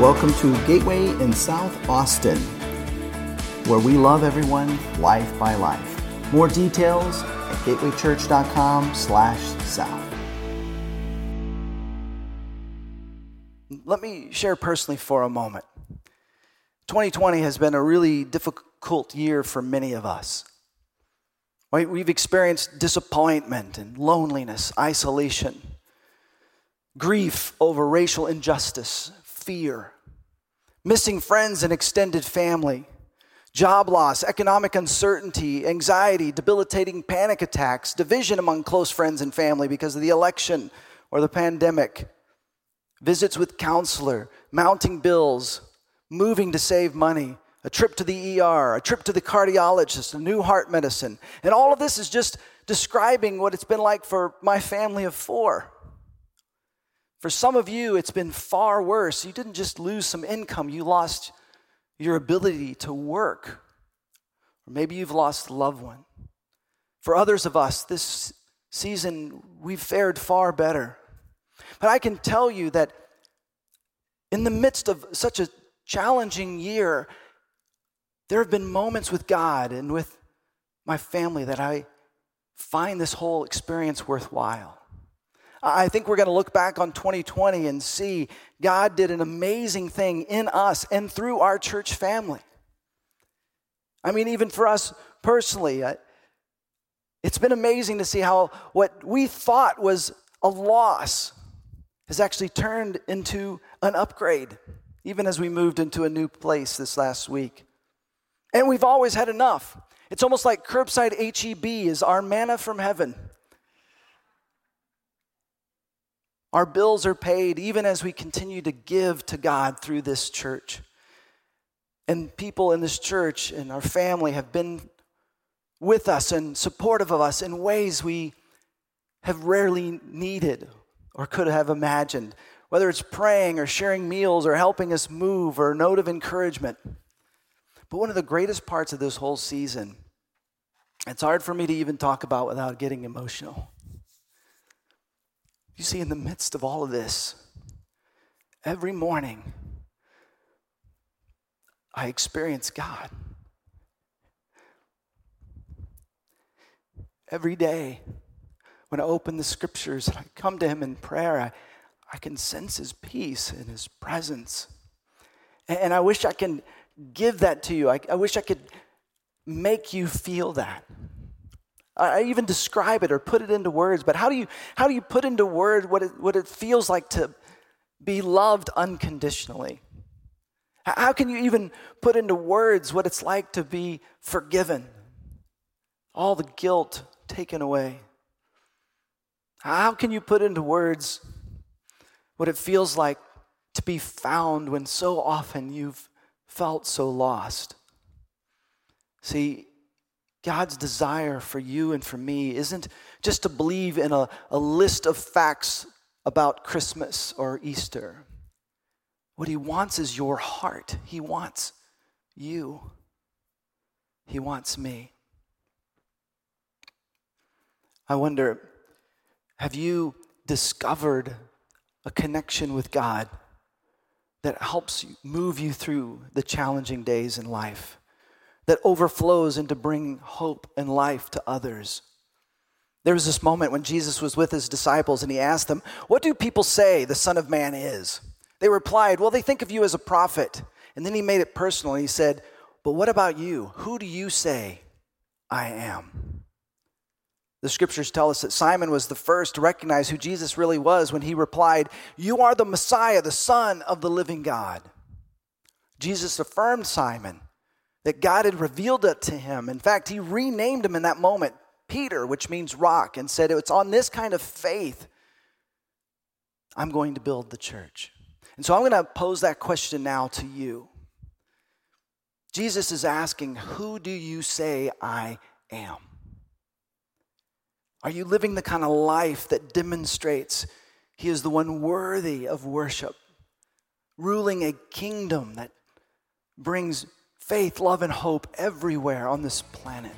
Welcome to Gateway in South Austin, where we love everyone life by life. More details at gatewaychurch.com slash south. Let me share personally for a moment. 2020 has been a really difficult year for many of us. We've experienced disappointment and loneliness, isolation, grief over racial injustice, fear, missing friends and extended family, job loss, economic uncertainty, anxiety, debilitating panic attacks, division among close friends and family because of the election or the pandemic, visits with counselor, mounting bills, moving to save money, a trip to the ER, a trip to the cardiologist, a new heart medicine. And all of this is just describing what it's been like for my family of four. For some of you, it's been far worse. You didn't just lose some income, you lost your ability to work. Or maybe you've lost a loved one. For others of us, this season, we've fared far better. But I can tell you that in the midst of such a challenging year, there have been moments with God and with my family that I find this whole experience worthwhile. I think we're going to look back on 2020 and see God did an amazing thing in us and through our church family. I mean, even for us personally, it's been amazing to see how what we thought was a loss has actually turned into an upgrade, even as we moved into a new place this last week. And we've always had enough. It's almost like curbside HEB is our manna from heaven. Our bills are paid even as we continue to give to God through this church. And people in this church and our family have been with us and supportive of us in ways we have rarely needed or could have imagined, whether it's praying or sharing meals or helping us move or a note of encouragement. But one of the greatest parts of this whole season, it's hard for me to even talk about without getting emotional you see, in the midst of all of this, every morning, I experience God. Every day, when I open the scriptures and I come to Him in prayer, I, I can sense His peace and His presence. And, and I wish I can give that to you. I, I wish I could make you feel that. I even describe it or put it into words, but how do you, how do you put into words what it, what it feels like to be loved unconditionally? How can you even put into words what it's like to be forgiven? All the guilt taken away. How can you put into words what it feels like to be found when so often you've felt so lost? See, God's desire for you and for me isn't just to believe in a, a list of facts about Christmas or Easter. What He wants is your heart. He wants you. He wants me. I wonder have you discovered a connection with God that helps move you through the challenging days in life? That overflows into bring hope and life to others. There was this moment when Jesus was with his disciples and he asked them, What do people say the Son of Man is? They replied, Well, they think of you as a prophet. And then he made it personal. He said, But what about you? Who do you say I am? The scriptures tell us that Simon was the first to recognize who Jesus really was when he replied, You are the Messiah, the Son of the living God. Jesus affirmed Simon that God had revealed it to him. In fact, he renamed him in that moment Peter, which means rock, and said, It's on this kind of faith I'm going to build the church. And so I'm going to pose that question now to you. Jesus is asking, Who do you say I am? Are you living the kind of life that demonstrates He is the one worthy of worship, ruling a kingdom that brings faith, love, and hope everywhere on this planet.